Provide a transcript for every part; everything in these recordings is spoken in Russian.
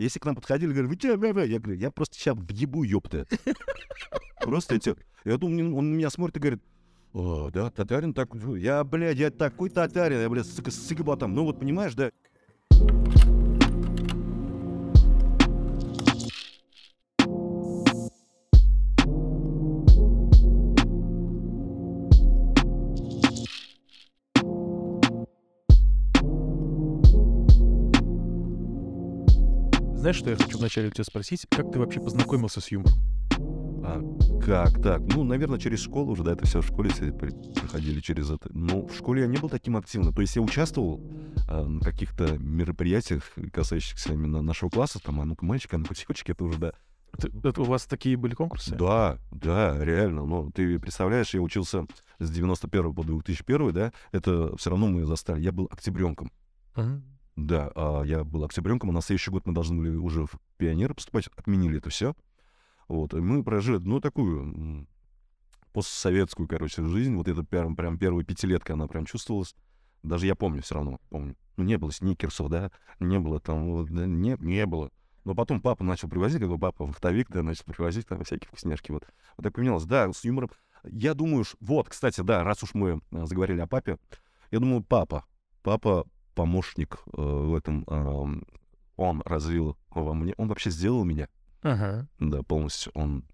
Если к нам подходили, говорят, вы че, бля, бля?» я говорю, я просто сейчас въебу, ёпта. Просто эти... Я думаю, он на меня смотрит и говорит, о, да, татарин так... Я, блядь, я такой татарин, я, блядь, с, с сыгбатом. Ну вот, понимаешь, да? Знаешь, что я хочу вначале у тебя спросить? Как ты вообще познакомился с юмором? А, как так? Ну, наверное, через школу уже, да, это все в школе все проходили через это. Ну, в школе я не был таким активным. То есть я участвовал а, на каких-то мероприятиях, касающихся именно нашего класса, там, а ну-ка, мальчик, а ну-ка, девочки, это уже, да. Ты- это у вас такие были конкурсы? Да, да, реально. Ну, ты представляешь, я учился с 91 по 2001, да, это все равно мы застали. Я был октябренком. Мгм. Да, а я был октябренком, а на следующий год мы должны были уже в пионеры поступать, отменили это все. Вот, и мы прожили, ну, такую постсоветскую, короче, жизнь. Вот это прям, прям первая пятилетка, она прям чувствовалась. Даже я помню все равно, помню. Ну, не было сникерсов, да, не было там, да, не, не было. Но потом папа начал привозить, как бы папа вахтовик, да, начал привозить там всякие вкусняшки, вот. Вот так поменялось. Да, с юмором. Я думаю, вот, кстати, да, раз уж мы а, заговорили о папе, я думаю, папа, папа помощник э, в этом, ам, он развил во мне, он вообще сделал меня, Ага. да, полностью. Он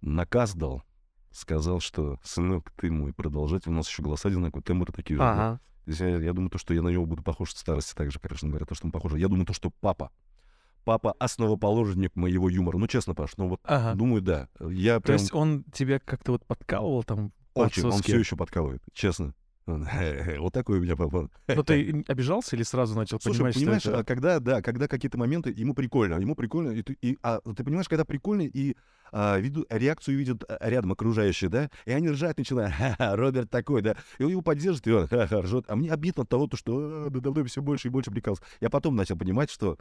наказ дал, сказал, что, сынок, ты мой продолжатель, у нас еще голоса одинаковые, тембры такие же. Ага. Я, я думаю, то, что я на него буду похож в старости, так же, конечно говоря, то, что он похож. Я думаю, то, что папа, папа основоположник моего юмора. Ну, честно, Паш, ну вот, Ага. думаю, да. Я То прям есть он тебя как-то вот подкалывал там очень, он все еще подкалывает, честно. Вот такой у меня папа. Но ты обижался или сразу начал Слушай, понимать, понимаешь, что это... а когда, да, когда какие-то моменты, ему прикольно, ему прикольно, и ты, и, а, ты понимаешь, когда прикольно, и а, виду, реакцию видят а, рядом окружающие, да, и они ржать начинают, ха-ха, Роберт такой, да, и он его поддержит, и он ха-ха, ржет, а мне обидно от того, то, что «А, да давно все больше и больше прикалывался. Я потом начал понимать, что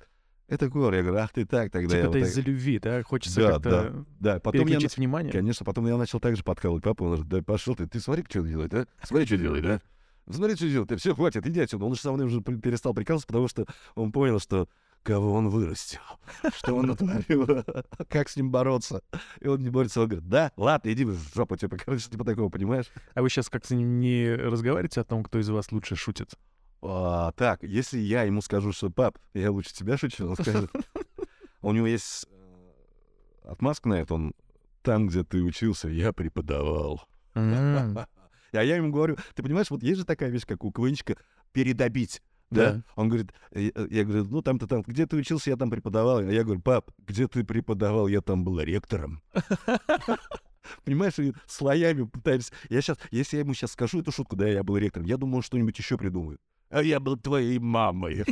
это кор, я говорю, ах ты так, тогда Типа я вот это так». из-за любви, да? Хочется Да, как-то Да, потом я, переключить внимание? Конечно, потом я начал также подкалывать папу, он говорит, да пошел ты, ты смотри, что он делает, а? Смотри, что делает, да? Смотри, что делает, все, хватит, иди отсюда. Он же со мной уже перестал прикалываться, потому что он понял, что кого он вырастил, что он натворил, как с ним бороться. И он не борется, он говорит, да, ладно, иди в жопу, типа, короче, типа такого, понимаешь? А вы сейчас как-то не разговариваете о том, кто из вас лучше шутит? А, так, если я ему скажу, что пап, я лучше тебя шучу, он скажет. У него есть э, отмазка на это, он там, где ты учился, я преподавал. А я ему говорю, ты понимаешь, вот есть же такая вещь, как у КВНчика, передобить. Да? Да. Он говорит, э, э, я говорю, ну там-то там, где ты учился, я там преподавал. А я говорю, пап, где ты преподавал, я там был ректором. Понимаешь, и слоями пытаемся. Я сейчас, если я ему сейчас скажу эту шутку, да, я был ректором, я думаю, он что-нибудь еще придумает. А я был твоей мамой.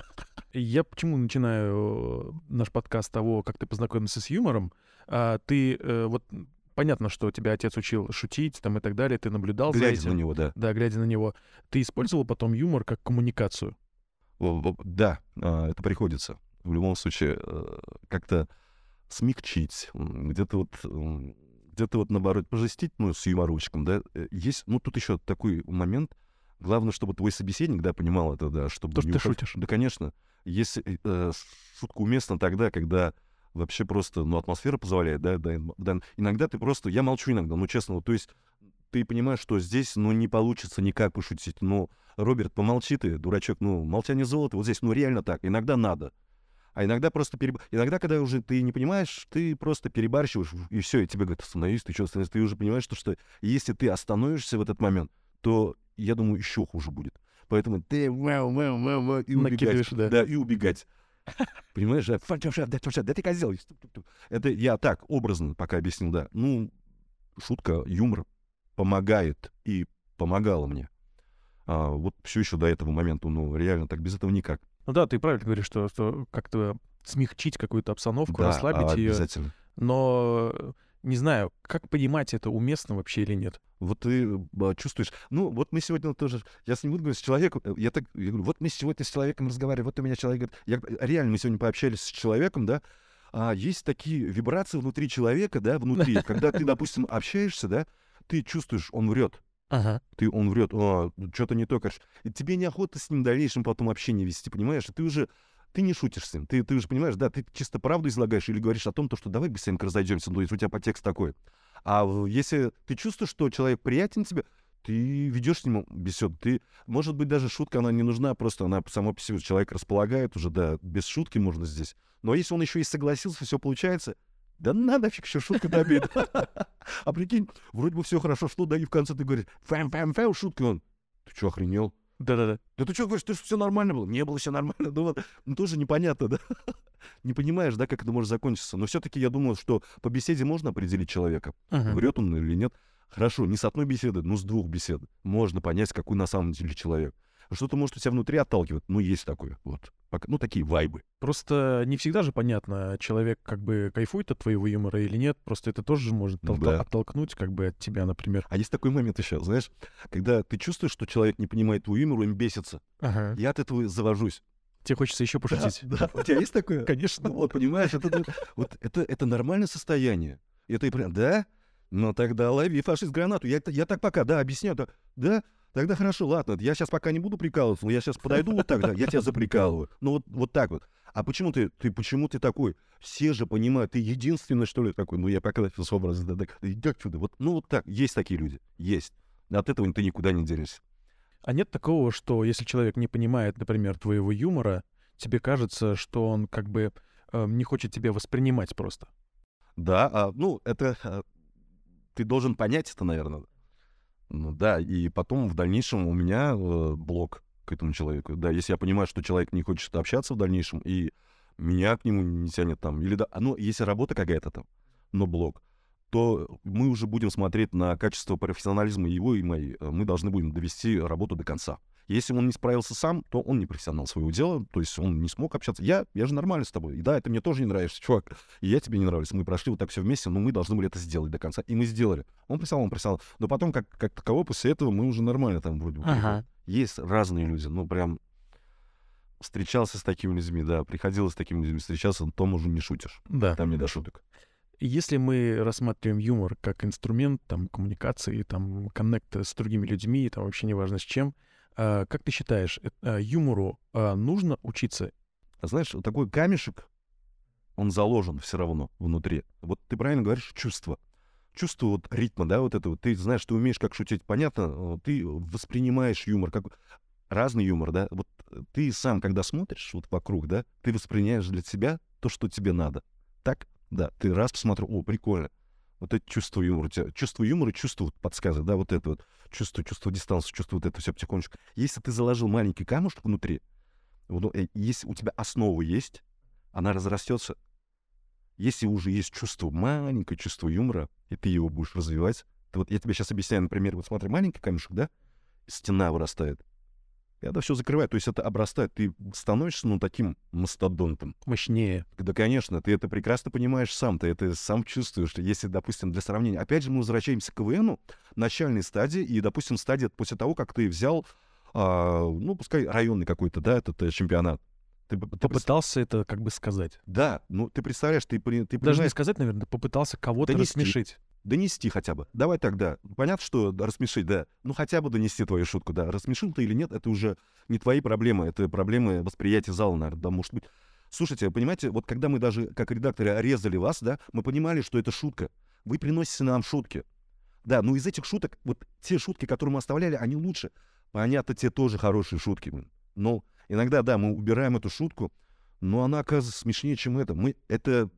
Я почему начинаю э, наш подкаст с того, как ты познакомился с юмором? А, ты э, вот понятно, что тебя отец учил шутить там и так далее, ты наблюдал за Глядя на этим. него, да. Да, глядя на него. Ты использовал потом юмор как коммуникацию? Да, а, это приходится. В любом случае, э, как-то смягчить, где-то вот, где-то вот наоборот пожестить, ну, с юморочком, да. Э, Есть, ну, тут еще такой момент. Главное, чтобы твой собеседник, да, понимал это, да, чтобы... То, что ты уход- шутишь. Да, конечно. Если э, э, шутка уместна тогда, когда вообще просто, ну, атмосфера позволяет, да, да, да. Иногда ты просто... Я молчу иногда, ну, честно, вот, то есть ты понимаешь, что здесь, ну, не получится никак пошутить. Ну, Роберт, помолчи ты, дурачок, ну, молчание золото, вот здесь, ну, реально так, иногда надо. А иногда просто переб... Иногда, когда уже ты не понимаешь, ты просто перебарщиваешь, и все, и тебе говорят, остановись, ты что, остановись, ты уже понимаешь, что, что если ты остановишься в этот момент, то, я думаю, еще хуже будет. Поэтому ты вау, вау, вау, вау, и убегать. Накидываешь, да. Да, и убегать. Понимаешь, да, ты козел. Это я так образно пока объяснил, да. Ну, шутка, юмор помогает и помогала мне. А, вот все еще до этого момента, ну, реально так, без этого никак. Ну да, ты правильно говоришь, что, что как-то смягчить какую-то обстановку, Да, расслабить ее. обязательно. Но не знаю, как понимать, это уместно вообще или нет. Вот ты а, чувствуешь, ну, вот мы сегодня тоже, я с ним буду говорить, с человеком, э, я так, я говорю, вот мы сегодня с человеком разговариваем, вот у меня человек говорит, я, г- реально мы сегодня пообщались с человеком, да, а есть такие вибрации внутри человека, да, внутри, когда ты, допустим, общаешься, да, ты чувствуешь, он врет, Ага. ты, он врет, что-то не то, короче, и тебе неохота с ним в дальнейшем потом общение вести, понимаешь, и ты уже ты не шутишь с ним. Ты, ты же понимаешь, да, ты чисто правду излагаешь или говоришь о том, то, что давай быстренько разойдемся, ну, если у тебя подтекст такой. А если ты чувствуешь, что человек приятен тебе, ты ведешь с ним беседу. Ты, может быть, даже шутка, она не нужна, просто она сама по себе человек располагает уже, да, без шутки можно здесь. Но если он еще и согласился, все получается, да нафиг еще шуткой добить. А прикинь, вроде бы все хорошо шло, да, и в конце ты говоришь, фэм-фэм-фэм, шутка, он, ты что, охренел? Да-да-да. Да ты что говоришь, ты все нормально было? Не было все нормально. Ну, вот, ну, тоже непонятно, да? Не понимаешь, да, как это может закончиться. Но все-таки я думаю, что по беседе можно определить человека, Ага. врет он или нет. Хорошо, не с одной беседы, но с двух бесед. Можно понять, какой на самом деле человек. Что-то может у тебя внутри отталкивать. Ну, есть такое. Вот. Ну, такие вайбы. Просто не всегда же понятно, человек как бы кайфует от твоего юмора или нет. Просто это тоже же может толка- Да. оттолкнуть как бы от тебя, например. А есть такой момент еще, знаешь, когда ты чувствуешь, что человек не понимает твой юмор, он бесится. Ага. Я от этого завожусь. Тебе хочется еще пошутить. Да, у тебя есть такое? Конечно. Ну вот, понимаешь, это, вот- это, это нормальное состояние. И ты прям, да? Ну тогда лови фашист гранату. Я, это- я так пока, да, объясняю. Да, да, тогда хорошо, ладно. Я сейчас пока не буду прикалываться, но я сейчас подойду вот так, да, я тебя заприкалываю. Ну вот, вот так вот. А почему ты, ты, почему ты такой? Все же понимают, ты единственный, что ли, такой. Ну я пока с образом, да, так, иди отсюда. Вот, ну вот так, есть такие люди, есть. От этого ты никуда не денешься. А нет такого, что если человек не понимает, например, твоего юмора, тебе кажется, что он как бы э, не хочет тебя воспринимать просто. Да, а, ну, это а, ты должен понять это, наверное. Ну да, и потом в дальнейшем у меня э, блок к этому человеку. Да, если я понимаю, что человек не хочет общаться в дальнейшем, и меня к нему не тянет там, или да, ну, если работа какая-то там, но блок, то мы уже будем смотреть на качество профессионализма его и моей. Э, Мы должны будем довести работу до конца. Если он не справился сам, то он не профессионал своего дела, то есть он не смог общаться. Я, я же нормально с тобой. И да, это мне тоже не нравится, чувак. И я тебе не нравлюсь. Мы прошли вот так все вместе, но мы должны были это сделать до конца. И мы сделали. Он профессионал, он профессионал. Но потом, как, как таковой, после этого мы уже нормально там вроде бы. Ага. Есть разные люди, ну прям встречался с такими людьми, да, приходилось с такими людьми встречаться, но там уже не шутишь. Да. Там не до шуток. Если мы рассматриваем юмор как инструмент там коммуникации, там коннекта с другими людьми, там вообще неважно с чем, как ты считаешь, э, а, юмору нужно учиться? Знаешь, вот такой камешек, он заложен все равно внутри. Вот ты правильно говоришь, чувство. Чувство вот ритма, да, вот это вот. Ты знаешь, ты умеешь как шутить, понятно, э, ты воспринимаешь юмор как разный юмор, да. Вот э, ты сам, когда смотришь вот вокруг, да, ты воспринимаешь для себя то, что тебе надо. Так? Да. Ты раз посмотрел, о, прикольно. Вот это чувство юмора. Чувство юмора, чувство вот подсказывает, да, вот это вот. Чувство, чувство дистанции, чувство вот это все потихонечку. Если ты заложил маленький камушек внутри, вот, ну, э, если у тебя основа есть, она разрастется. Если уже есть чувство, маленькое чувство юмора, и ты его будешь развивать, то вот я тебе сейчас объясняю, например, вот смотри, маленький камешек, да, стена вырастает. Это все закрывает, то есть это обрастает. Ты становишься, ну, таким мастодонтом. Мощнее. Да, конечно, ты это прекрасно понимаешь сам, ты это сам чувствуешь. Если, допустим, для сравнения, опять же, мы возвращаемся к КВНу, начальной стадии, и, допустим, стадия после того, как ты взял, а, ну, пускай районный какой-то, да, этот э, чемпионат. Ты, ты Попытался это как бы сказать. Да, ну, ты представляешь, ты, ты Даже не понимаешь, сказать, наверное, попытался кого-то Донести. рассмешить. Донести хотя бы. Давай тогда. Понятно, что рассмешить, да. Ну, хотя бы донести твою шутку, да. Рассмешил ты или нет, это уже не твои проблемы, это проблемы восприятия зала, наверное, да, может быть. Слушайте, понимаете, вот когда мы даже как редакторы резали вас, да, мы понимали, что это шутка. Вы приносите нам шутки. Да, но из этих шуток, вот те шутки, которые мы оставляли, они лучше. Понятно, те тоже хорошие шутки. Но иногда, да, мы убираем эту шутку, но она оказывается смешнее, чем это. Мы, это,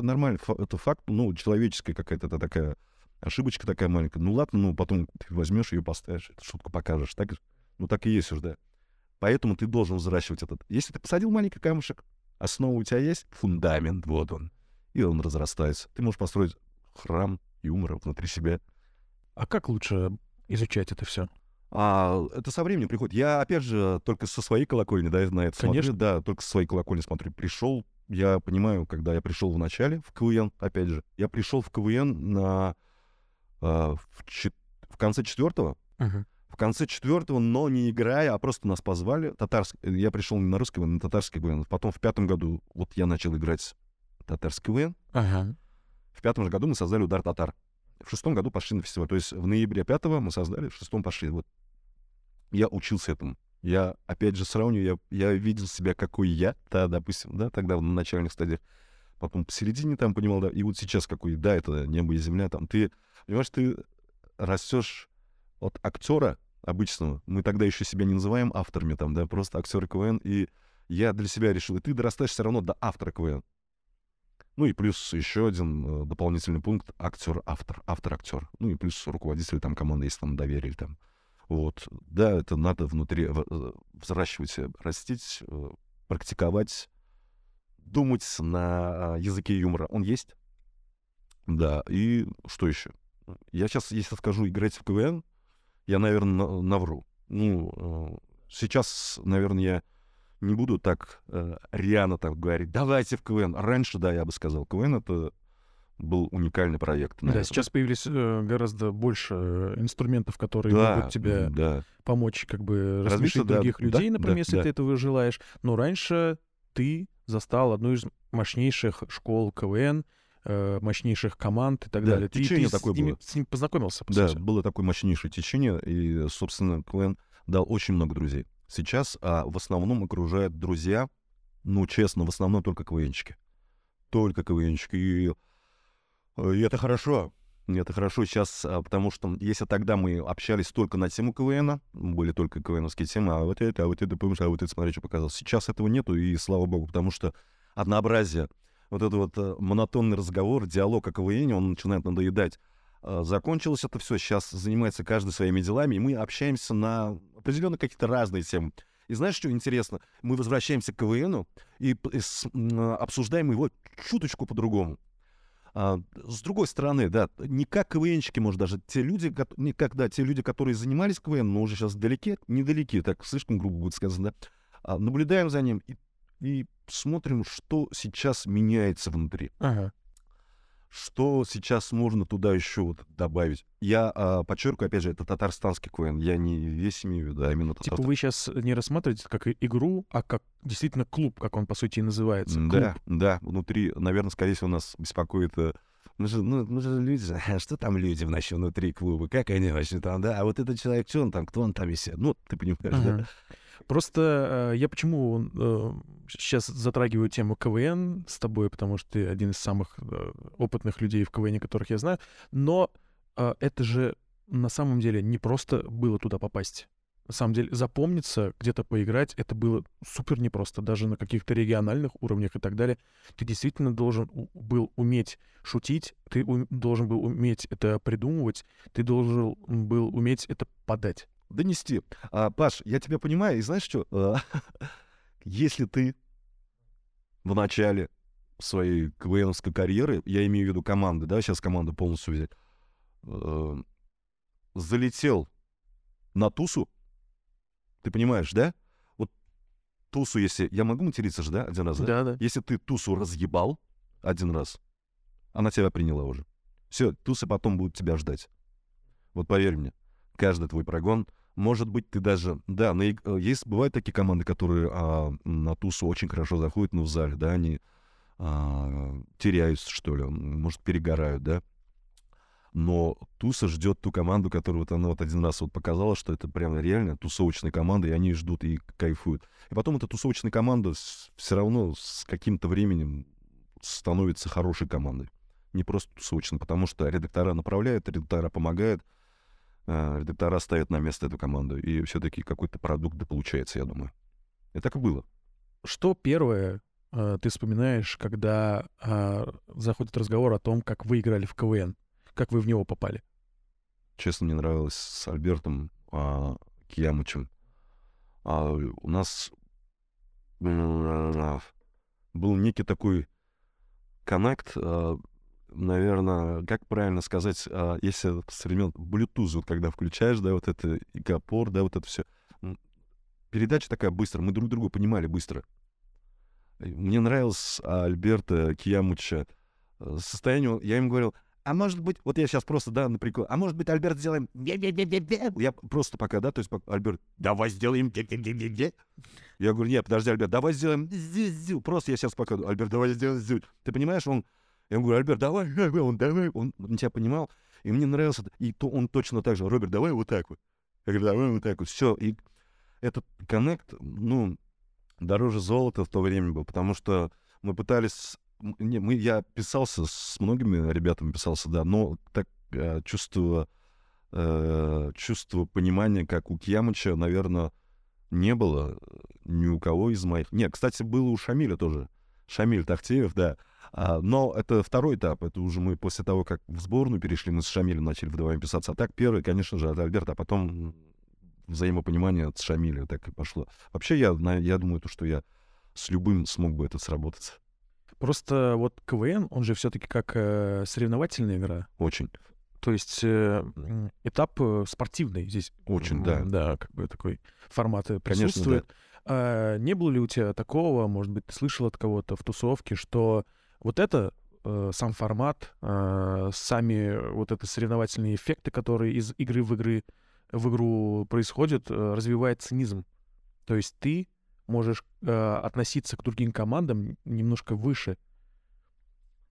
это нормально, это факт, ну, человеческая какая-то такая ошибочка такая маленькая. Ну ладно, ну потом ты возьмешь ее, поставишь, эту шутку покажешь. Так, ну так и есть уж, да. Поэтому ты должен взращивать этот. Если ты посадил маленький камушек, основа у тебя есть, фундамент, вот он, и он разрастается. Ты можешь построить храм юмора внутри себя. А как лучше изучать это все? А это со временем приходит. Я, опять же, только со своей колокольни, да, на это Конечно. смотрю. Да, только со своей колокольни смотрю. Пришел, я понимаю, когда я пришел в начале в КВН, опять же, я пришел в КВН на а, в, чет- в конце четвертого, в конце четвертого, но не играя, а просто нас позвали. Татарск... Я пришел не на русский КВН, на татарский КВН. Потом в пятом году вот я начал играть татарский КВН. Ага. В пятом же году мы создали удар татар. В шестом году пошли на фестиваль. То есть в ноябре пятого мы создали, в шестом пошли. Вот я учился этому. Я, опять же, сравниваю, я, я видел себя, какой я, да, допустим, да, тогда на начальных стадиях. Потом посередине там понимал, да, и вот сейчас какой, да, это небо и земля, там, ты, понимаешь, ты растешь от актера обычного, мы тогда еще себя не называем авторами, там, да, просто актеры КВН, и я для себя решил, и ты дорастаешь все равно до автора КВН. Ну и плюс еще один э, дополнительный пункт — актер-автор, автор-актер. Ну и плюс руководитель там команды, если там доверили там. Вот. Да, это надо внутри э, взращивать, э, растить, э, практиковать, думать на языке юмора. Он есть? Да, и что еще? Я сейчас, если скажу играть в КВН, я, наверное, навру. Ну, сейчас, наверное, я не буду так э, рьяно так говорить, давайте в КВН. Раньше, да, я бы сказал, КВН — это был уникальный проект. Да, сейчас появились э, гораздо больше э, инструментов, которые да, могут тебе да. помочь как бы рассмешить других да, людей, да, например, да, если да. ты этого желаешь. Но раньше ты застал одну из мощнейших школ КВН, э, мощнейших команд и так да, далее. Течение ты, ты такое с, ними, было. с ним познакомился, по Да, сути. было такое мощнейшее течение, и, собственно, КВН дал очень много друзей. Сейчас а, в основном окружают друзья, ну, честно, в основном только КВНчики. Только КВНчики. И, и это хорошо. Это хорошо сейчас, а, потому что если тогда мы общались только на тему КВН, были только КВНовские темы, а вот это, а вот это, помнишь, а вот это, смотри, что показал. Сейчас этого нету, и слава богу, потому что однообразие, вот этот вот э, монотонный разговор, диалог о КВН, он начинает надоедать. А, закончилось это все, сейчас занимается каждый своими делами, и мы общаемся на определенно какие-то разные темы. И знаешь, что интересно? Мы возвращаемся к КВНу и, обсуждаем его чуточку по-другому. А, с другой стороны, да, не как КВНщики, может, даже те люди, не как, да, те люди, которые занимались КВН, но уже сейчас далеки, недалеки, так слишком грубо будет сказано, да, а, наблюдаем за ним и, и смотрим, что сейчас меняется внутри. Ага. Что сейчас можно туда еще вот добавить? Я а, подчеркиваю, опять же, это татарстанский КВН. Я не весь имею в виду, а именно Типа вы сейчас не рассматриваете как игру, а как действительно клуб, как он по сути и называется. Клуб. Да, да. Внутри, наверное, скорее всего, нас беспокоит э, же, ну, мы же люди, а что там люди вообще внутри клуба, как они вообще там, да, а вот этот человек, что он там, кто он там висит, ну, ты понимаешь, ага. да? Просто э, я почему э, сейчас затрагиваю тему КВН с тобой, потому что ты один из самых э, опытных людей в КВН, которых я знаю, но э, это же на самом деле не просто было туда попасть. На самом деле запомниться, где-то поиграть, это было супер непросто, даже на каких-то региональных уровнях и так далее. Ты действительно должен был уметь шутить, ты должен был уметь это придумывать, ты должен был уметь это подать донести. А, Паш, я тебя понимаю, и знаешь что? А, если ты в начале своей КВНовской карьеры, я имею в виду команды, да, сейчас команду полностью взять, э, залетел на тусу, ты понимаешь, да? Вот тусу, если... Я могу материться же, да, один раз, да? Да, да. Если ты тусу разъебал один раз, она тебя приняла уже. Все, тусы потом будут тебя ждать. Вот поверь мне, каждый твой прогон — может быть, ты даже... Да, на, есть, бывают такие команды, которые а, на тусу очень хорошо заходят, но в зале, да, они а, теряются, что ли, может, перегорают, да. Но Туса ждет ту команду, которую вот она вот один раз вот показала, что это прям реально тусовочная команда, и они ждут и кайфуют. И потом эта тусовочная команда все равно с каким-то временем становится хорошей командой. Не просто тусовочной, потому что редактора направляют, редактора помогают, редактора ставят на место эту команду, и все-таки какой-то продукт да получается, я думаю. И так и было. Что первое э, ты вспоминаешь, когда э, заходит разговор о том, как вы играли в КВН? Как вы в него попали? Честно, мне нравилось с Альбертом э, Киямычем. А у нас был некий такой коннект, наверное, как правильно сказать, а, если с времен Bluetooth, вот когда включаешь, да, вот это икопор, да, вот это все. Передача такая быстрая, мы друг друга понимали быстро. Мне нравилось Альберта Киямуча э, состояние, я им говорил, а может быть, вот я сейчас просто, да, на а может быть, Альберт сделаем Я просто пока, да, то есть Альберт, давай сделаем Я говорю, нет, подожди, Альберт, давай сделаем Просто я сейчас пока, Альберт, давай сделаем Ты понимаешь, он я ему говорю, Альберт, давай, он давай, он, он тебя понимал, и мне нравился, и то он точно так же, Роберт, давай вот так вот. Я говорю, давай вот так вот, все, и этот коннект, ну, дороже золота в то время был, потому что мы пытались... Не, мы, я писался с многими ребятами, писался, да, но так э, чувство, э, чувство понимания, как у Кьямыча, наверное, не было ни у кого из моих. Нет, кстати, было у Шамиля тоже. Шамиль Тахтеев, да. А, но это второй этап. Это уже мы после того, как в сборную перешли, мы с Шамилем начали вдвоем писаться. А так первый, конечно же, от Альберта, а потом взаимопонимание с Шамилем так и пошло. Вообще, я, я думаю, то, что я с любым смог бы это сработать. Просто вот КВН, он же все-таки как э, соревновательная игра. Очень. То есть э, этап э, спортивный здесь. Очень, да. Да, как бы такой формат э, присутствует. Конечно, да. А, не было ли у тебя такого, может быть, ты слышал от кого-то в тусовке, что вот это э, сам формат, э, сами вот это соревновательные эффекты, которые из игры в игры в игру происходят, э, развивает цинизм. То есть ты можешь э, относиться к другим командам немножко выше.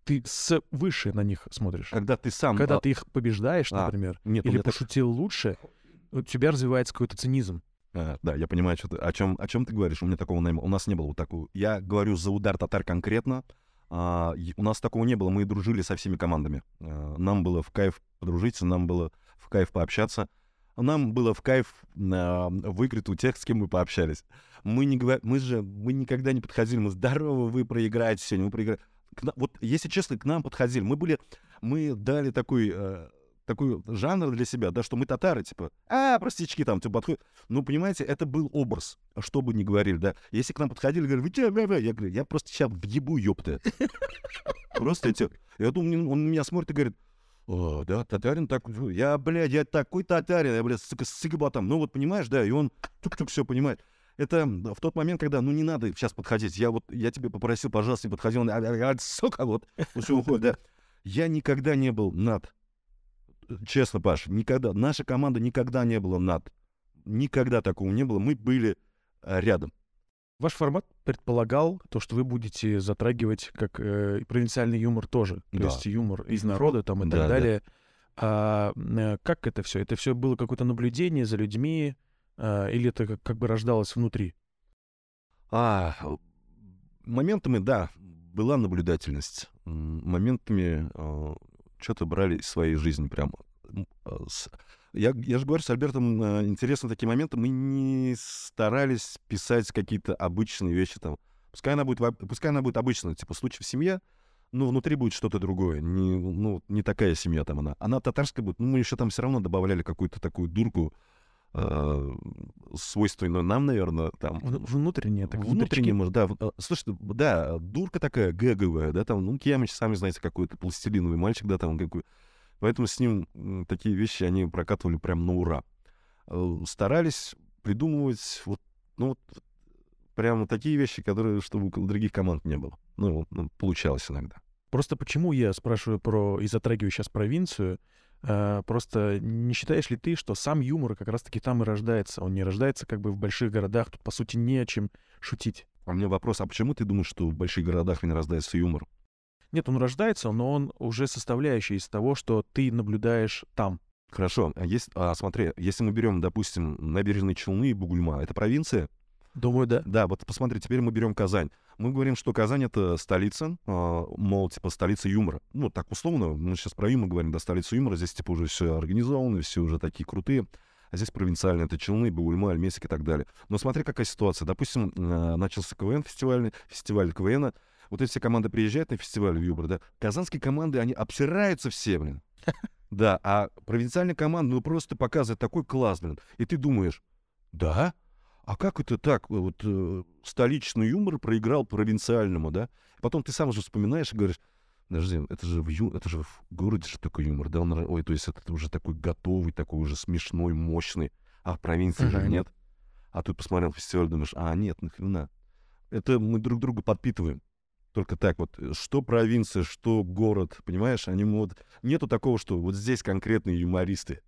Ты с выше на них смотришь. Когда ты сам... Когда а... ты их побеждаешь, а, например, нет, или пошутил так... лучше, у тебя развивается какой-то цинизм. А, да, я понимаю, что ты, о, чем, о чем ты говоришь. У меня такого не было. У нас не было вот такого. Я говорю за удар татар конкретно. А, у нас такого не было. Мы дружили со всеми командами. А, нам было в кайф подружиться, нам было в кайф пообщаться. Нам было в кайф а, выиграть у тех, с кем мы пообщались. Мы, не, мы же мы никогда не подходили. Мы здорово, вы проиграете сегодня, вы проиграете. Вот, если честно, к нам подходили. Мы были, мы дали такой э, такой жанр для себя, да, что мы татары, типа, а, простички там, типа, подходят. Ну, понимаете, это был образ, что бы ни говорили, да. Если к нам подходили, говорили, вы че, я говорю, я просто сейчас въебу, ёпта. Просто эти... Я думаю, он на меня смотрит и говорит, о, да, татарин так, я, блядь, я такой татарин, я, блядь, сука, с там. Ну, вот, понимаешь, да, и он тук-тук все понимает. Это в тот момент, когда, ну, не надо сейчас подходить. Я вот, я тебе попросил, пожалуйста, не подходи. Он, а, а, а, сука, вот, все уходит, да. Я никогда не был над честно, Паш, никогда, наша команда никогда не была над. Никогда такого не было. Мы были э, рядом. Ваш формат предполагал то, что вы будете затрагивать как э, провинциальный юмор тоже. То да. есть юмор из народа там и так да, далее. Да. А э, как это все? Это все было какое-то наблюдение за людьми, а, или это как, как бы рождалось внутри? А, моментами, да, была наблюдательность. Моментами что-то брали из своей жизни прямо. А, я, я же говорю, с Альбертом э, интересны такие моменты. Мы не старались писать какие-то обычные вещи там. Пускай она будет, пускай она будет обычная, типа случай в семье, но внутри будет что-то другое. Не, ну, не такая семья там она. Она татарская будет. Ну, мы еще там все равно добавляли какую-то такую дурку, э, свойственную нам, наверное, там. Внутренняя, так Внутренняя, может, да. Э, слушай, да, дурка такая гэговая, да, там, ну, Кемич, сами знаете, какой-то пластилиновый мальчик, да, там, какой Поэтому с ним такие вещи они прокатывали прям на ура. Э, старались придумывать вот, ну, вот прямо такие вещи, которые, чтобы у других команд не было. Ну, ну получалось иногда. Просто почему я спрашиваю про и затрагиваю сейчас провинцию? А, просто не считаешь ли ты, что сам юмор как раз-таки там и рождается? Он не рождается как бы в больших городах, тут, по сути, не о чем шутить. А у меня вопрос, а почему ты думаешь, что в больших городах не рождается юмор? Нет, он рождается, но он уже составляющий из того, что ты наблюдаешь там. Хорошо. А, есть, а смотри, если мы берем, допустим, набережные Челны и Бугульма, это провинция? Думаю, да. Да, вот посмотри, теперь мы берем Казань. Мы говорим, что Казань — это столица, э, мол, типа, столица юмора. Ну, так условно, мы сейчас про юмор говорим, да, столица юмора. Здесь, типа, уже все организовано, все уже такие крутые. А здесь провинциальные, это Челны, Бугульма, Альмесик и так далее. Но смотри, какая ситуация. Допустим, э, начался КВН фестивальный, фестиваль КВНа, вот эти все команды приезжают на фестиваль в Юбр, да, казанские команды, они обсираются все, блин. Да, а провинциальные команды, ну, просто показывают такой класс, блин. И ты думаешь, да? А как это так? Вот э, столичный юмор проиграл провинциальному, да? Потом ты сам уже вспоминаешь и говоришь, подожди, это же в, ю... это же в городе же такой юмор, да? Он... Ой, то есть это уже такой готовый, такой уже смешной, мощный, а в провинции uh-huh. же нет. А тут посмотрел фестиваль, думаешь, а нет, нахрена. Это мы друг друга подпитываем. Только так вот, э, что провинция, что город, понимаешь, они вот... Нету такого, что вот здесь конкретные юмористы,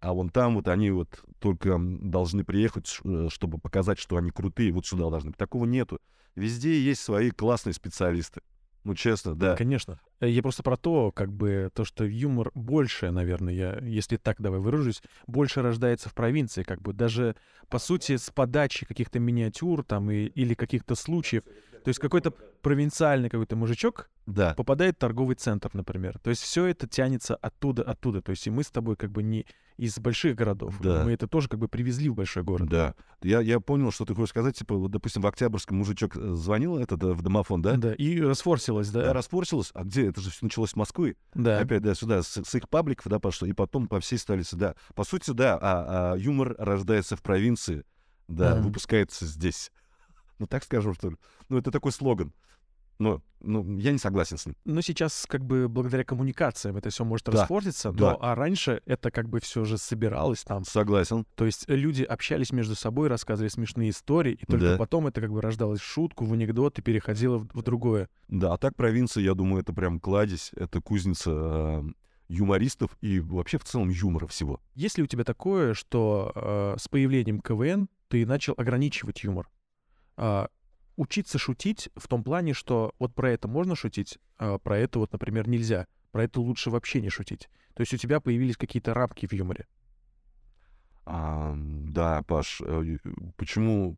а вон там вот они вот только должны приехать, э, чтобы показать, что они крутые, вот сюда должны. Такого нету. Везде есть свои классные специалисты. Ну, честно, да. Конечно. Э, Я просто про то, как бы, то, что юмор больше, наверное, я, если так давай выражусь, больше рождается в провинции, как бы, даже, по сути, с подачи каких-то миниатюр там и, или каких-то случаев. То есть какой-то провинциальный какой-то мужичок Да. попадает в торговый центр, например. То есть все это тянется оттуда, оттуда. То есть и мы с тобой как бы не из больших городов. Да. Мы это тоже как бы привезли в большой город. Да. Я, я понял, что ты хочешь сказать. Типа, вот, допустим, в Октябрьском мужичок э, звонил этот э, в домофон, да? Да, и расфорсилось, Да, да. распорчилось. А где? Это же все началось с Москвы. Да. Опять, да, сюда, с, с их пабликов, да, пошло. И потом по всей столице, да. По сути, да, а, а юмор рождается в провинции, да, Мгм. выпускается здесь. Ну, так скажем, что ли. Ну, это такой слоган. Но, ну, я не согласен с ним. Но сейчас как бы благодаря коммуникациям это все может Да, расфорситься, да. но а раньше это как бы все же собиралось там. Согласен. То есть люди общались между собой, рассказывали смешные истории, и только Да. потом это как бы рождалось в шутку, в анекдот и переходило в, в другое. Да, а так провинция, я думаю, это прям кладезь, это кузница э, юмористов и вообще в целом юмора всего. Есть ли у тебя такое, что э, с появлением КВН ты начал ограничивать юмор? А, учиться шутить в том плане, что вот про это можно шутить, а про это вот, например, нельзя. Про это лучше вообще не шутить. То есть у тебя появились какие-то рамки в юморе. А, да, Паш, э, почему,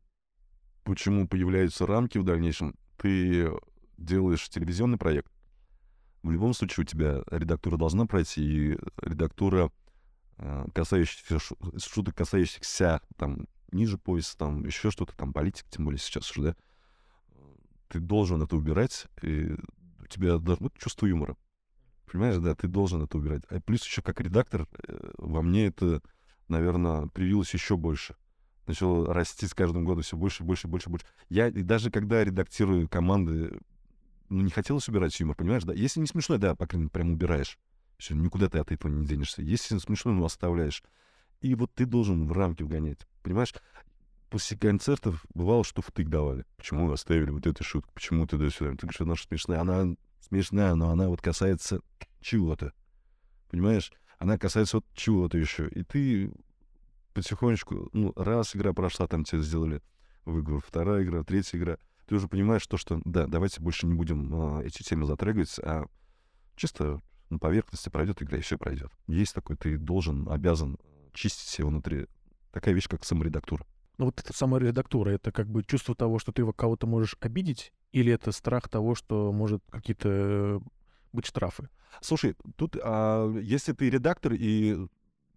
почему появляются рамки в дальнейшем? Ты делаешь телевизионный проект. В любом случае у тебя редактура должна пройти, и редактура, э, касающаяся шу- шуток, касающихся там ниже пояса, там еще что-то, там политика, тем более сейчас уже, да, ты должен это убирать, и у тебя должно быть чувство юмора. Понимаешь, да, ты должен это убирать. А плюс еще как редактор э, во мне это наверное, привилось еще больше. Начал расти с каждым годом все больше, больше, больше, больше. Я и даже когда редактирую команды, ну, не хотелось убирать юмор, понимаешь, да? Если не смешной, да, по крайней мере, прям убираешь. Все, никуда ты от этого не денешься. Если смешной, ну, оставляешь. И вот ты должен в рамки вгонять, понимаешь? После концертов бывало, что втык давали. Почему оставили вот эту шутку? Почему ты сюда? Ты говоришь, она смешная. Она смешная, но она вот касается чего-то. Понимаешь? Она касается вот чего-то еще. И ты потихонечку, ну, раз игра прошла, там тебе сделали выговор, вторая игра, третья игра, ты уже понимаешь то, что, да, давайте больше не будем а, эти темы затрагивать, а чисто на поверхности пройдет игра, и все пройдет. Есть такой, ты должен, обязан чистить себя внутри. Такая вещь, как саморедактура. Ну вот эта самая редактура, это как бы чувство того, что ты кого-то можешь обидеть, или это страх того, что может какие-то э, быть штрафы? Слушай, тут, а, если ты редактор и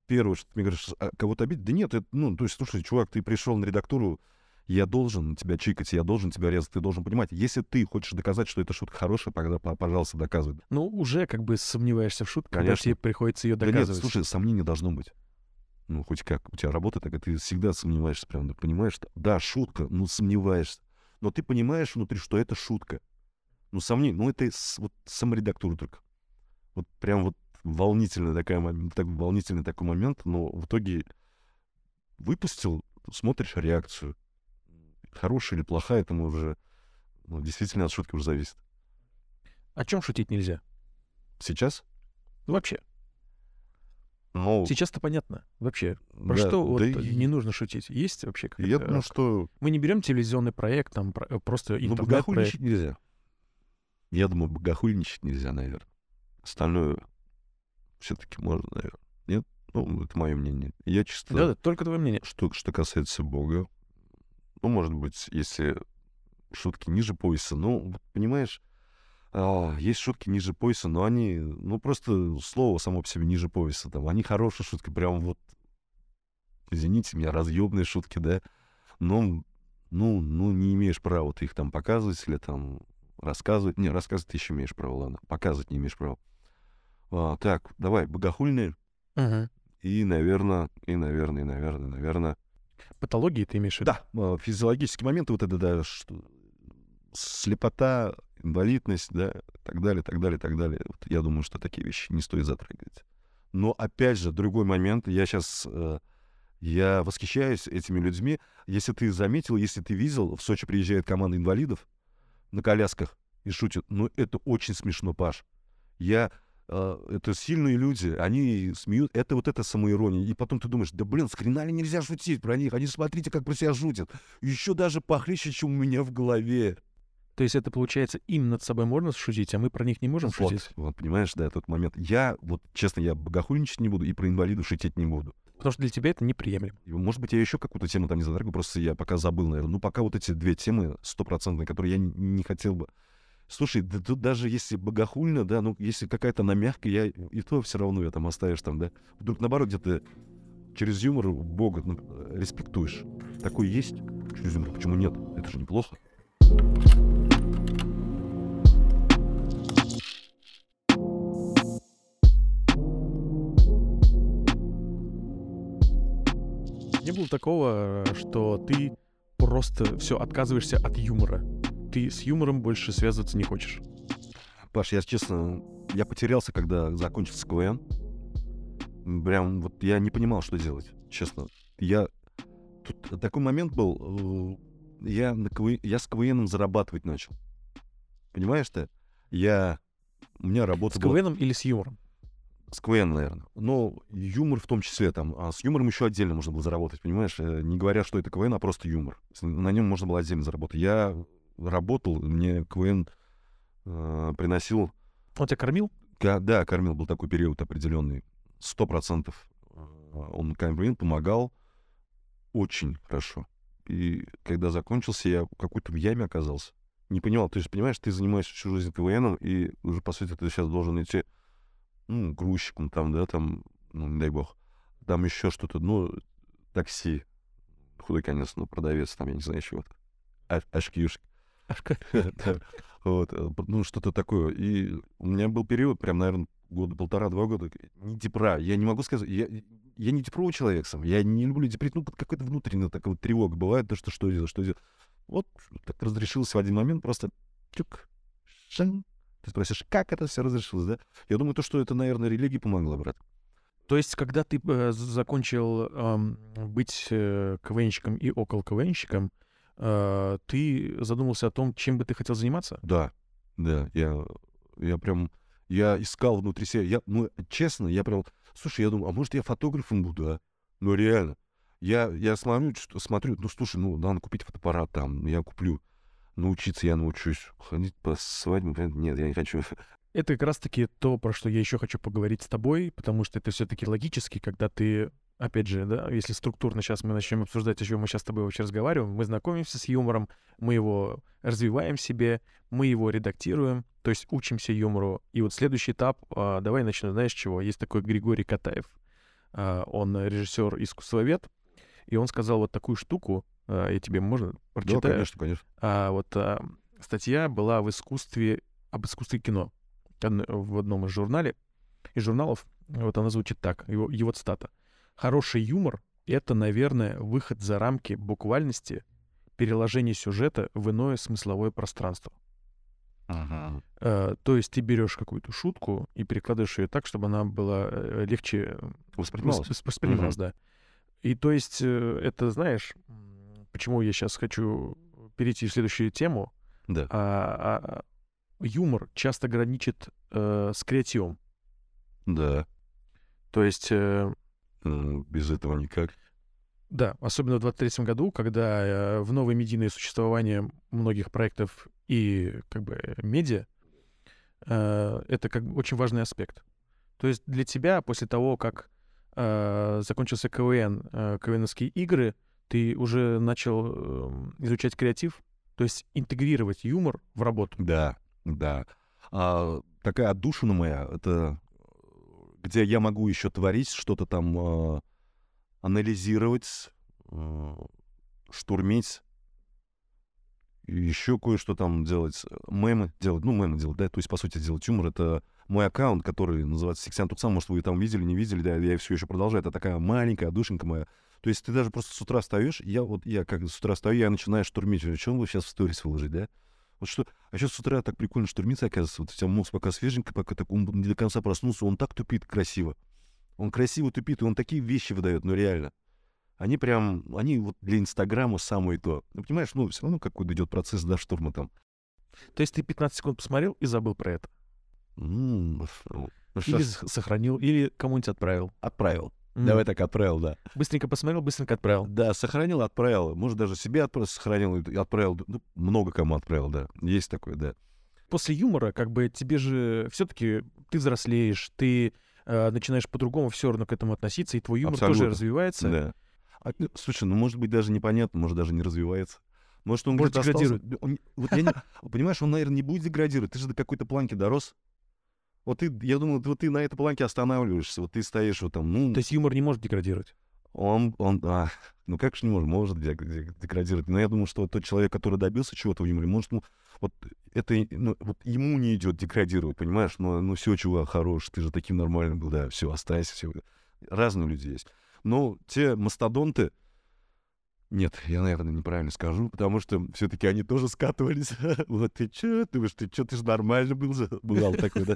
первое, что ты мне говоришь, а, кого-то обидеть, да нет, это, ну, то есть, слушай, чувак, ты пришел на редактуру, я должен тебя чикать, я должен тебя резать, ты должен понимать. Если ты хочешь доказать, что эта шутка хорошая, тогда, по- пожалуйста, доказывай. Ну, уже как бы сомневаешься в шутке, когда Конечно. тебе приходится ее Да нет, доказывать. слушай, сомнений должно быть. Ну, хоть как, у тебя работа такая, ты всегда сомневаешься, прям, ты понимаешь, что, да, шутка, ну, сомневаешься. Но ты понимаешь внутри, что это шутка. Ну, сомнений, ну, это вот саморедактура только. Вот прям вот волнительный, такая, мом- так, волнительный такой момент, но в итоге выпустил, смотришь реакцию. Хорошая или плохая, это уже, ну, действительно от шутки уже зависит. О чем шутить нельзя? Сейчас? Ну, вообще. Ну, Сейчас-то понятно. Вообще. Про да, что вот да и- не нужно шутить? Есть вообще какая-то... Я думаю, что Мы не берем телевизионный проект, там про- э, просто Ну, интернет-проект. богохульничать нельзя. Я думаю, богохульничать нельзя, наверное. Остальное все-таки можно, наверное. Нет? Ну, это мое мнение. Я чисто... Да, да, только твое мнение. Что, что касается Бога, ну, может быть, если шутки ниже пояса, ну, вот понимаешь, а, есть шутки ниже пояса, но они, ну, просто слово само по себе ниже пояса. Там, они хорошие шутки, прям вот, извините меня, разъемные шутки, да, но, ну, ну, не имеешь права ты их там показывать или там рассказывать. Не, рассказывать ты еще имеешь право, ладно, показывать не имеешь права. А, так, давай, богохульные, Мгм. и, наверное, и, наверное, и, наверное, наверное, Патологии ты имеешь в виду? да, а, физиологические моменты, вот это, да, что слепота, инвалидность, да, так далее, так далее, так далее. Вот я думаю, что такие вещи не стоит затрагивать. Но, опять же, другой момент, я сейчас, я восхищаюсь этими людьми. Если ты заметил, если ты видел, в Сочи приезжает команда инвалидов на колясках и шутят, ну, это очень смешно, Паш. Я э, это сильные люди, они смеют, это вот эта самоирония. И потом ты думаешь, да блин, с хрена ли нельзя шутить про них? Они смотрите, как про себя шутят. Еще даже похлеще, чем у меня в голове. То есть это получается, им над собой можно шутить, а мы про них не можем Вот, шутить? вот, понимаешь, да, тот момент. Я, вот, честно, я богохульничать не буду и про инвалидов шутить не буду. Потому что для тебя это неприемлемо. И, Может быть, я еще какую-то тему там не затрагиваю, просто я пока забыл, наверное. Ну, пока вот эти две темы стопроцентные, которые я не, не хотел бы. Слушай, да тут даже если богохульно, да, ну, если какая-то она мягкая, я и то все равно я там оставишь там, да. Вдруг, наоборот, где-то через юмор Бога ну, респектуешь. Такой есть через юмор. Почему нет? Это же неплохо. Не было такого, что ты просто все отказываешься от юмора. Ты с юмором больше связываться не хочешь. Паш, я честно, я потерялся, когда закончился КВН. Прям вот я не понимал, что делать, честно. Я... Тут такой момент был, э, я, на КВ... я с КВНом зарабатывать начал. Понимаешь ты? Я... У меня работа С была... КВНом или с юмором? С КВН, наверное. Но юмор в том числе там. А с юмором еще отдельно можно было заработать, понимаешь? Э, Не говоря, что это КВН, а просто юмор. На нем можно было отдельно заработать. Я работал, мне КВН э, приносил Он тебя кормил? Да, кормил, был такой период определенный. Сто процентов э, он кормил, помогал очень хорошо. И когда закончился, я какой-то в яме оказался. Не понимал, ты же понимаешь, ты занимаешься всю жизнь КВНом, и уже, по сути, ты сейчас должен идти, ну, грузчиком там, да, там, ну, не дай бог, там еще что-то, ну, такси, худой конец, ну, продавец, там, я не знаю, чего а, ашкишек. Да, Вот, э, ну, что-то такое. И у меня был период, прям, наверное, года полтора-два года, не депра. Я не могу сказать, я, я не депровый человек сам. Я не люблю деприть. Ну, вот какая-то внутренняя такая вот тревога бывает, то, что что делать, что делать. Вот так разрешилось в один момент просто тюк, шин. Ты спросишь, как это все разрешилось, да? Я думаю, то, что это, наверное, религия помогла, брат. То есть, когда ты э, закончил эм, быть э, КВНщиком и около КВНщиком, э, ты задумался о том, чем бы ты хотел заниматься? Да, да, я, я прям, я искал внутри себя, я, ну, честно, я прям, слушай, я думаю, а может я фотографом буду, а? Ну, реально. Я, я смотрю, что, смотрю, ну, слушай, ну, надо купить фотоаппарат там, я куплю. Научиться я научусь. Ходить по свадьбам, нет, я не хочу. Это как раз-таки то, про что я еще хочу поговорить с тобой, потому что это все-таки логически, когда ты, опять же, да, если структурно сейчас мы начнем обсуждать, о чем мы сейчас с тобой вообще разговариваем, мы знакомимся с юмором, мы его развиваем в себе, мы его редактируем, то есть учимся юмору. И вот следующий этап, а, давай начну, знаешь чего? Есть такой Григорий Катаев, а, он режиссер, искусствовед, и он сказал вот такую штуку, я тебе можно Да, прочитаю? конечно, конечно. А вот а, статья была в искусстве, об искусстве кино в одном из журнале, из журналов. Вот она звучит так, его, его цитата. «Хороший юмор — это, наверное, выход за рамки буквальности, переложение сюжета в иное смысловое пространство». Э, то есть ты берешь какую-то шутку и перекладываешь ее так, чтобы она была э, легче э, Воспринималось. Вос- Воспринималось, да. И то есть э, это, знаешь, почему я сейчас хочу перейти в следующую тему. Да. А, а, юмор часто граничит э, с креативом. Да. То есть, э, М, Без этого никак. да, особенно в 23 году, когда э, в новое медийное существование многих проектов и как бы э, медиа, э, это как бы очень важный аспект. То есть для тебя после того, как э, закончился КВН, э, КВНовские игры, ты уже начал э, изучать креатив, то есть интегрировать юмор в работу. Да, да. А, такая отдушина моя, это где я могу еще творить, что-то там а, анализировать, а, штурмить, еще кое-что там делать, мемы делать, ну, мемы делать, да, то есть, по сути, делать юмор, это мой аккаунт, который называется Сексян Туксан, может, вы там видели, не видели, да, я все еще продолжаю, это такая маленькая душенька моя, то есть ты даже просто с утра встаешь, я вот, я как с утра встаю, я начинаю штурмить, о чем вы сейчас в сторис выложить, да? Вот что, а сейчас с утра так прикольно штурмиться, оказывается, вот у тебя мозг пока свеженький, пока так он не до конца проснулся, он так тупит красиво. Он красиво тупит, и он такие вещи выдает, ну реально. Они прям, они вот для Инстаграма самое то. Ну, понимаешь, ну, все равно какой-то идет процесс, да, штурма там. То есть ты 15 секунд посмотрел и забыл про это. М, ну, Или щас с- сохранил, или кому-нибудь отправил. отправил. М. Давай так отправил, да. Быстренько посмотрел, быстренько отправил. Да, сохранил, отправил. Может, даже себе отправил, сохранил и отправил. Ну, много кому отправил, да. Есть такое, да. После юмора, как бы тебе же все-таки ты взрослеешь, ты э, начинаешь по-другому все равно к этому относиться, и твой юмор тоже Абсолютно. развивается. Да. А, ну, слушай, ну, может быть, даже непонятно, может, даже не развивается. Может, он Может, где-то остался- деградирует. он- вот я не- понимаешь, он, наверное, не будет деградировать. Ты же до какой-то планки дорос. Вот ты, я думаю, вот ты на этой планке останавливаешься. Вот ты стоишь вот там, ну, То есть юмор не может деградировать. он, он, а, ну как же не может, может дег- дег- деградировать. Но я думаю, что тот человек, который добился чего-то в юморе, может, ну, вот это, ну, вот ему не идет деградировать, понимаешь? Ну, ну все, чувак, хорош, ты же таким нормальным был, да, все, останься, все. Разные люди есть. Но те мастодонты, нет, я, наверное, неправильно скажу, потому что все-таки они тоже скатывались. Вот ты че, ты, ты че, ты же нормально был бывал такой, да?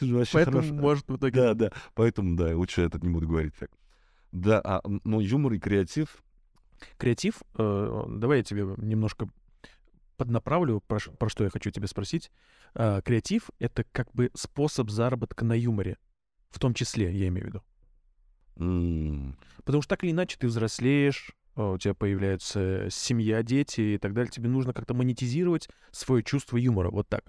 Поэтому может в итоге... Да, да. Поэтому, да, лучше этот не буду говорить так. Да, а, м, ну, юмор и креатив. Креатив, э, давай я тебе немножко поднаправлю, про, про что я хочу тебя спросить. А, креатив — это как бы способ заработка на юморе. В том числе, я имею в виду. м, Потому что так или иначе ты взрослеешь, э, у тебя появляются семья, дети и так далее. Тебе нужно как-то монетизировать свое чувство юмора. Вот так.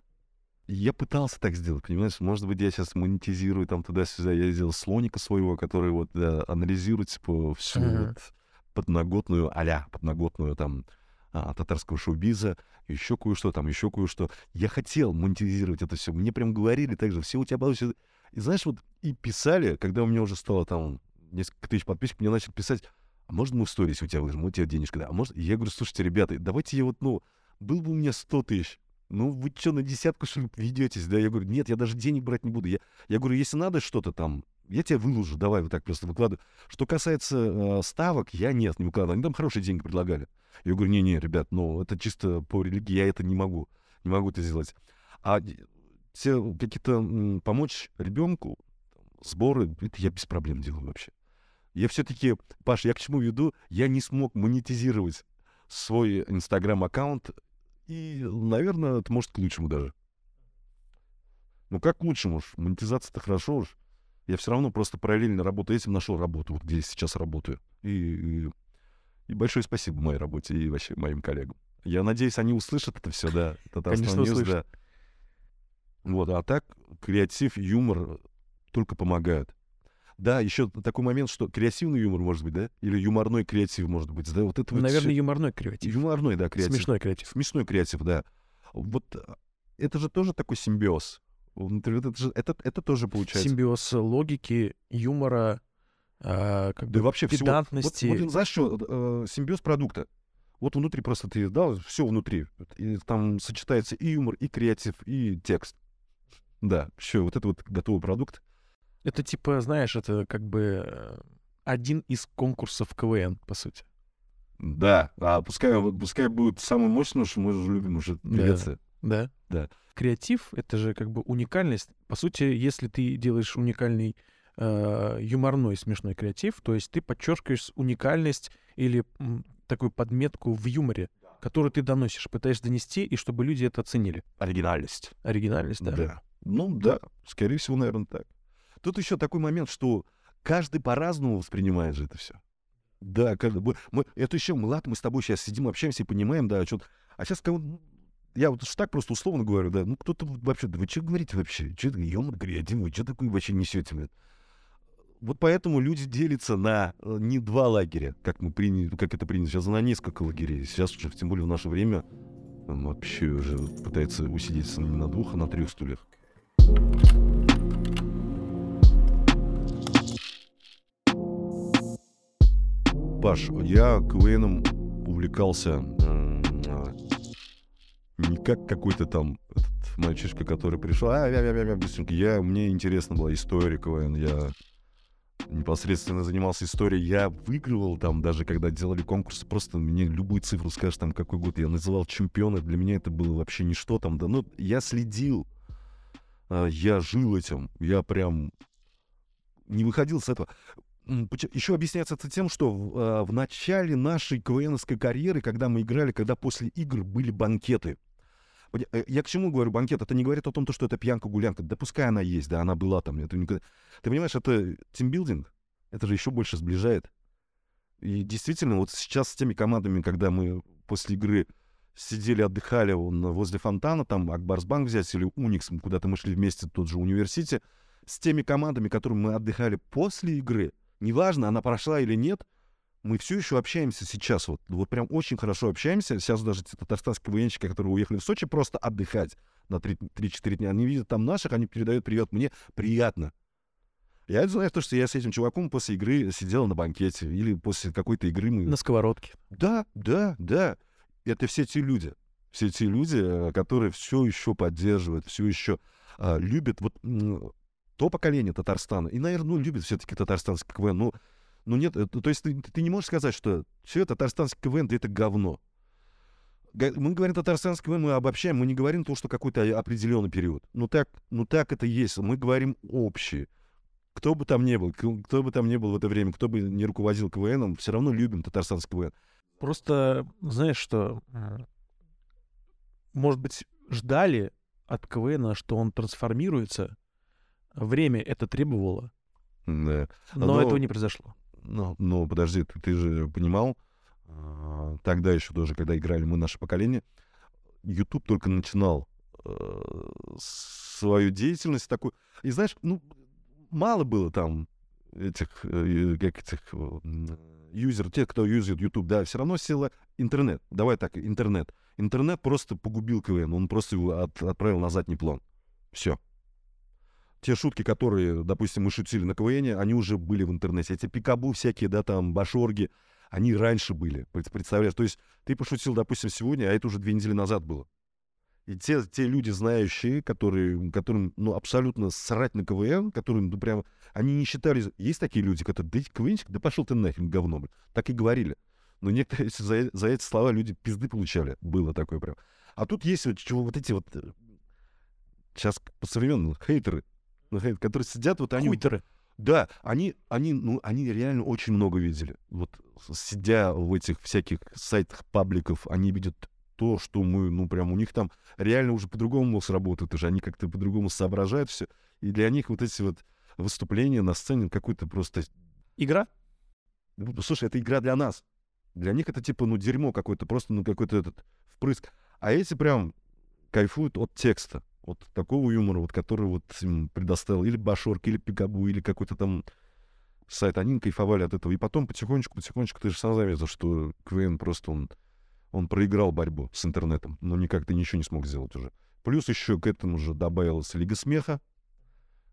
Я пытался так сделать, понимаешь? Может быть, я сейчас монетизирую там туда-сюда. Я сделал слоника своего, который вот да, анализирует типа всю Ага. вот подноготную, а подноготную там а, татарского шоу-биза, еще кое-что там, еще кое-что. Я хотел монетизировать это все. Мне прям говорили так же, все у тебя получится. И знаешь, вот и писали, когда у меня уже стало там несколько тысяч подписчиков, мне начали писать, а можно мы в сторис у тебя выложим, вот тебе денежка, да? А может... Я говорю, слушайте, ребята, давайте я вот, ну, был бы у меня 100 тысяч, ну, вы что, на десятку, что ли, ведетесь, да? Я говорю, нет, я даже денег брать не буду. Я, я говорю, если надо что-то там, я тебе выложу, давай вот так просто выкладываю. Что касается э, ставок, я нет, не выкладываю. Они там хорошие деньги предлагали. Я говорю, не-не, ребят, ну, это чисто по религии, я это не могу, не могу это сделать. А те какие-то помочь ребенку, сборы, это я без проблем делаю вообще. Я все-таки, Паш, я к чему веду? Я не смог монетизировать свой инстаграм-аккаунт, и, наверное, это может к лучшему даже. Ну как к лучшему уж? Монетизация-то хорошо уж. Я все равно просто параллельно работаю этим, нашел работу, вот где я сейчас работаю. И, и, и большое спасибо моей работе и вообще моим коллегам. Я надеюсь, они услышат это все, да. Конечно, услышат. да. Вот, а так креатив, юмор только помогают. Да, еще такой момент, что креативный юмор может быть, да? Или юморной креатив может быть, да? Вот это вот Наверное, всё- юморной креатив. Юморной, да, креатив. Смешной креатив. Смешной креатив, да. Вот а, это же тоже такой симбиоз. Вот Это, же, это, это тоже получается. Симбиоз логики, юмора, а, как Да бы вообще всего. педантности. Вот, вот, знаешь что, э, симбиоз продукта. Вот внутри просто ты дал, все внутри. И там сочетается и юмор, и креатив, и текст. Да, все, вот это вот готовый продукт. Это типа, знаешь, это как бы э, один из конкурсов КВН, по сути. Да, а пускай, пускай будет самый мощный, что мы же любим уже Да. певицы. Да? Да. Креатив — это же как бы уникальность. По сути, если ты делаешь уникальный э, юморной смешной креатив, то есть ты подчеркиваешь уникальность или м, такую подметку в юморе, которую ты доносишь, пытаешься донести, и чтобы люди это оценили. Оригинальность. Оригинальность, да. Ну да, скорее всего, наверное, так. Тут еще такой момент, что каждый по-разному воспринимает же это все. Да, каждый. Мы, это еще мы, ладно, мы с тобой сейчас сидим, общаемся и понимаем, да, что А сейчас кого ну, я вот так просто условно говорю, да, ну кто-то вообще, да вы что говорите вообще? Что это юмор, креатив, вы что такое вообще несете? блин? Вот поэтому люди делятся на э, не два лагеря, как мы приняли, как это принято сейчас, на несколько лагерей. Сейчас уже, тем более в наше время, вообще уже пытается усидеться не на двух, а на трех стульях. Паш, я КВНом увлекался а, не как какой-то там этот мальчишка, который пришел, а, вя, вя, вя, вя, быстренько. Я, мне интересна была история КВН, я непосредственно занимался историей. Я выигрывал там, даже когда делали конкурсы, просто мне любую цифру скажешь, там, какой год я называл чемпиона, для меня это было вообще ничто там, да, ну, я следил, а, я жил этим, я прям не выходил с этого. Еще объясняется это тем, что в, а, в начале нашей КВНовской карьеры, когда мы играли, когда после игр были банкеты. Я к чему говорю банкет? Это не говорит о том, то, что это пьянка-гулянка. Да пускай она есть, да, она была там. Это никогда- Ты понимаешь, это тимбилдинг. Это же еще больше сближает. И действительно, вот сейчас с теми командами, когда мы после игры сидели, отдыхали вон возле фонтана, там Акбарсбанк взять или Уникс, куда-то мы шли вместе, тот же университет, с теми командами, которыми мы отдыхали после игры, неважно, она прошла или нет, мы все еще общаемся сейчас, вот, вот прям очень хорошо общаемся. Сейчас даже те татарстанские военщики, которые уехали в Сочи просто отдыхать на 3-4 дня, они видят там наших, они передают привет мне, приятно. Я знаю то, что я с этим чуваком после игры сидел на банкете или после какой-то игры мы... На сковородке. Да, да, да. Это все те люди. Все те люди, э, которые все еще поддерживают, все еще а, любят вот то поколение Татарстана. И, наверное, ну, любит все-таки татарстанский КВН. Ну, ну нет, это, то есть ты, ты не можешь сказать, что все татарстанский КВН да это говно. Мы говорим татарстанский КВН, мы обобщаем, мы не говорим то, что какой-то определенный период. Ну так, ну так это есть. Мы говорим общее кто бы там ни был, кто бы там ни был в это время, кто бы не руководил КВНом, все равно любим татарстанский КВН. Просто, знаешь что, может быть, ждали от КВНа, что он трансформируется, время это требовало, да. но, но этого не произошло. Ну, ну подожди, ты, ты же понимал, э, тогда еще тоже, когда играли мы, наше поколение, YouTube только начинал э, свою деятельность такую. И знаешь, ну, мало было там этих, э, как этих юзеров, тех, кто юзает YouTube, да, все равно сила интернет. Давай так, интернет. Интернет просто погубил КВН, он просто его от, отправил на задний план. Все. Те шутки, которые, допустим, мы шутили на КВН, они уже были в интернете. Эти пикабу всякие, да, там, башорги, они раньше были, представляешь? То есть ты пошутил, допустим, сегодня, а это уже две недели назад было. И те, те люди, знающие, которые, которым ну, абсолютно срать на КВН, которые, ну, прям, они не считали... Есть такие люди, которые, да КВНчик, да пошел ты нахрен, говно, блин. Так и говорили. Но некоторые за, за эти слова люди пизды получали. Было такое прям. А тут есть вот, чего, вот эти вот... Сейчас э, по-современному хейтеры, которые сидят, вот они... Хуйтеры. Да, они, они, ну, они реально очень много видели. Вот сидя в этих всяких сайтах, пабликов, они видят то, что мы, ну, прям у них там реально уже по-другому мозг работает уже, они как-то по-другому соображают все, и для них вот эти вот выступления на сцене какой-то просто... Игра? Ну, слушай, это игра для нас. Для них это типа, ну, дерьмо какое-то, просто, ну, какой-то этот впрыск. А эти прям кайфуют от текста, от такого юмора, вот, который вот им предоставил или Башорк, или Пикабу, или какой-то там сайт. Они кайфовали от этого. И потом потихонечку, потихонечку, ты же сам заметил, что КВН просто он он проиграл борьбу с интернетом, но никак ты ничего не смог сделать уже. Плюс еще к этому же добавилась Лига Смеха,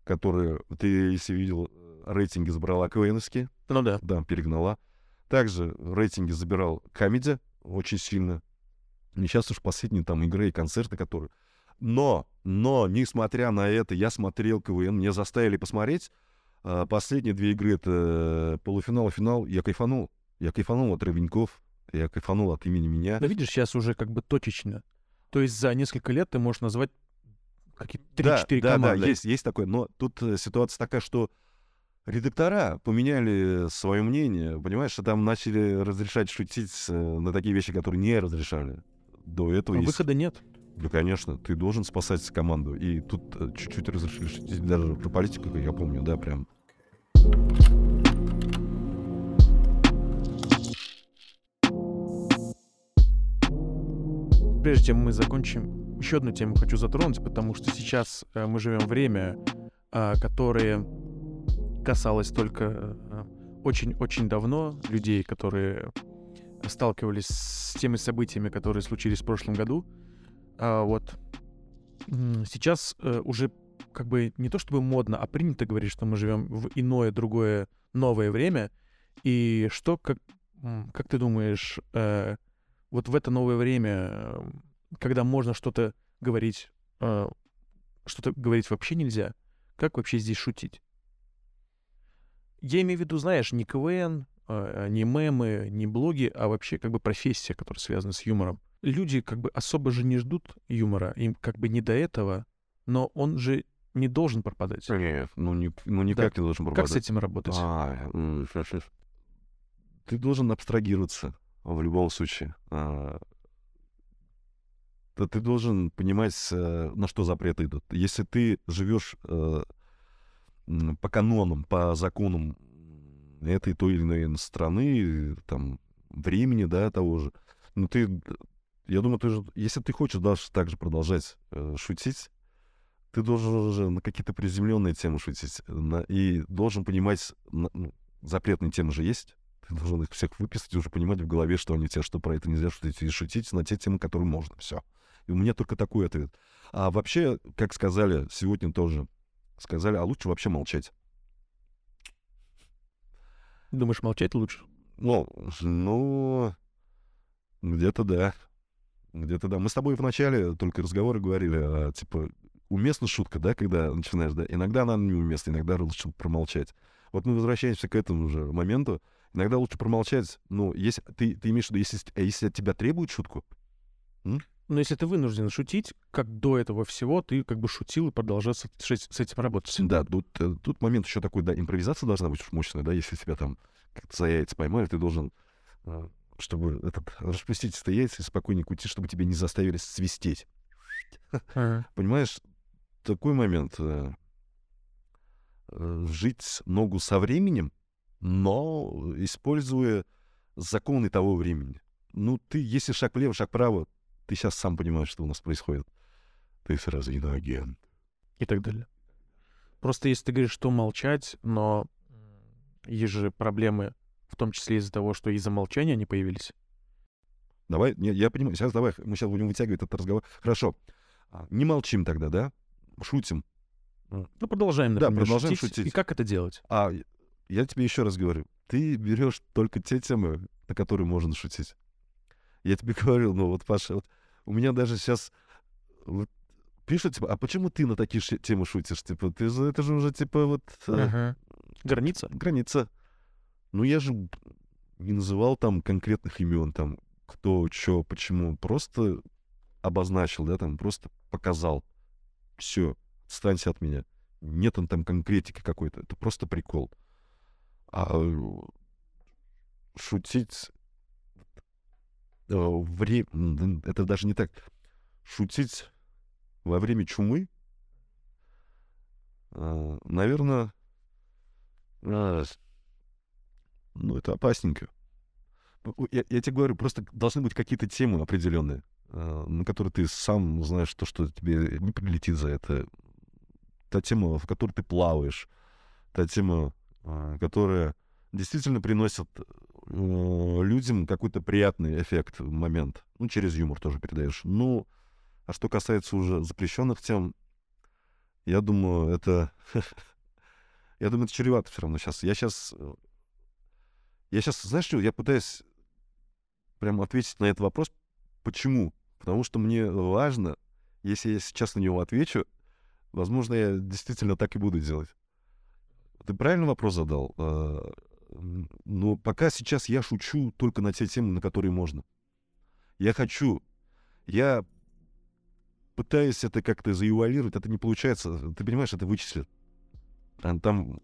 которая, ты, если видел, рейтинги забрала КВНовские. Ну да. Да, перегнала. Также рейтинги забирал Камедия очень сильно. И сейчас уж последние там игры и концерты, которые... Но, но, несмотря на это, я смотрел КВН, мне заставили посмотреть. А, последние две игры — это полуфинал и финал. Я кайфанул. Я кайфанул от Рыбеньков, я кайфанул от имени меня. Да видишь, сейчас уже как бы точечно. То есть за несколько лет ты можешь назвать какие-то 3-4 да, команды. Да, да, есть, есть такое. Но тут э, ситуация такая, что редактора поменяли свое мнение. Понимаешь, что там начали разрешать шутить э, на такие вещи, которые не разрешали до этого. А выхода нет. Да, конечно, ты должен спасать команду. И тут э, чуть-чуть разрешили даже про политику, я помню, да, прям. прежде чем мы закончим, еще одну тему хочу затронуть, потому что сейчас э, мы живем время, э, которое касалось только очень-очень давно людей, которые сталкивались с теми событиями, которые случились в прошлом году. А вот сейчас э, уже как бы не то чтобы модно, а принято говорить, что мы живем в иное, другое, новое время. И что, как, как ты думаешь, э, вот в это новое время, эм, когда можно что-то говорить, э, что-то говорить вообще нельзя, как вообще здесь шутить? Я имею в виду, знаешь, не КВН, не мемы, не блоги, а вообще как бы профессия, которая связана с юмором. Люди как бы особо же не ждут юмора, им как бы не до этого, но он же не должен пропадать. Нет, ну, не, ну никак да. не должен пропадать. Как с этим работать? А, ты должен абстрагироваться в любом случае. А, ты должен понимать, на что запреты идут. Если ты живешь э, по канонам, по законам этой той или иной страны, там, времени, да, того же. Ну, ты, я думаю, ты же, если ты хочешь дальше так же продолжать э, шутить, ты должен уже на какие-то приземленные темы шутить. На, и должен понимать, на, ну, запретные темы же есть. Ты должен их всех выписать и уже понимать в голове, что они тебе, что про это нельзя шутить, и шутить на те темы, которые можно. Все. И у меня только такой ответ. А вообще, как сказали сегодня тоже, сказали, а лучше вообще молчать. Думаешь, молчать лучше? Ну, ну, где-то да. Где-то да. Мы с тобой вначале только разговоры говорили, а, типа, уместна шутка, да, когда начинаешь, да? Иногда она неуместна, иногда лучше промолчать. Вот мы возвращаемся к этому же моменту. Иногда лучше промолчать. Ну, если ты, ты имеешь в виду, если, а если от тебя требуют шутку? М? Но если ты вынужден шутить, как до этого всего, ты как бы шутил и продолжал с, с этим работать. Да, тут, э, тут момент еще такой, да, импровизация должна быть мощная, да, если тебя там как-то за яйца поймали, ты должен, э, чтобы этот, распустить это яйца и спокойненько уйти, чтобы тебя не заставили свистеть. Ага. Понимаешь, такой момент. Э, жить ногу со временем, но используя законы того времени. Ну, ты, если шаг влево, шаг вправо, ты сейчас сам понимаешь, что у нас происходит. Ты сразу иноагент. И так далее. Просто если ты говоришь, что молчать, но есть же проблемы, в том числе из-за того, что из-за молчания они появились. Давай, не, я понимаю, сейчас давай, мы сейчас будем вытягивать этот разговор. Хорошо, а, не молчим тогда, да? Шутим. Ну, продолжаем, например, да, продолжаем шутить. шутить. И как это делать? А я тебе еще раз говорю, ты берешь только те темы, на которые можно шутить. Я тебе говорил, ну вот, Паша, вот у меня даже сейчас вот, пишут, типа, а почему ты на такие темы шутишь? Типа, ты же, это же уже, типа, вот... Ага. Граница? Граница. Ну, я же не называл там конкретных имен, там, кто, что, почему. Просто обозначил, да, там, просто показал. Все, отстаньте от меня. Нет он там конкретики какой-то. Это просто прикол. А шутить Э, вре... это даже не так. Шутить во время чумы, а, наверное, а, ну, это опасненько. Я, я тебе говорю, просто должны быть какие-то темы определенные, а, на которые ты сам знаешь то, что тебе не прилетит за это. Та тема, в которой ты плаваешь, та тема, которая действительно приносит Э, людям какой-то приятный эффект, момент. Ну, через юмор тоже передаешь. Ну, а что касается уже запрещенных тем, я думаю, это... я думаю, это чревато все равно сейчас. Я сейчас... Я сейчас, знаешь что, я пытаюсь прям ответить на этот вопрос. Почему? Потому что мне важно, если я сейчас на него отвечу, возможно, я действительно так и буду делать. Ты правильный вопрос задал. Э, но пока сейчас я шучу только на те темы, на которые можно. Я хочу, я пытаюсь это как-то заэвуалировать, это не получается. Ты понимаешь, это вычислят. Там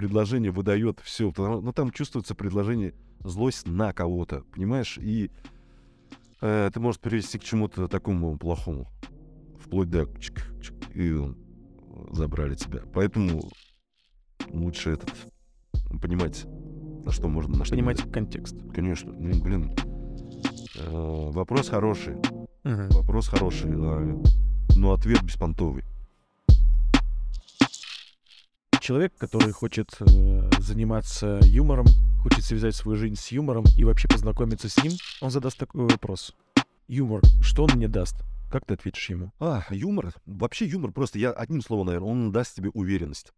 предложение выдает все. Но ну, там чувствуется предложение злость на кого-то, понимаешь? И э, это может привести к чему-то такому плохому. Вплоть до чик, чик, и забрали тебя. Поэтому лучше этот понимать, на что можно... На что понимать нельзя. контекст. Конечно. Ну, блин, э, вопрос хороший. Угу. Вопрос хороший, но ответ беспонтовый. Человек, который хочет э, заниматься юмором, хочет связать свою жизнь с юмором и вообще познакомиться с ним, он задаст такой вопрос. Юмор, что он мне даст? Как ты ответишь ему? А, юмор? Вообще юмор просто, я одним словом, наверное, он даст тебе уверенность.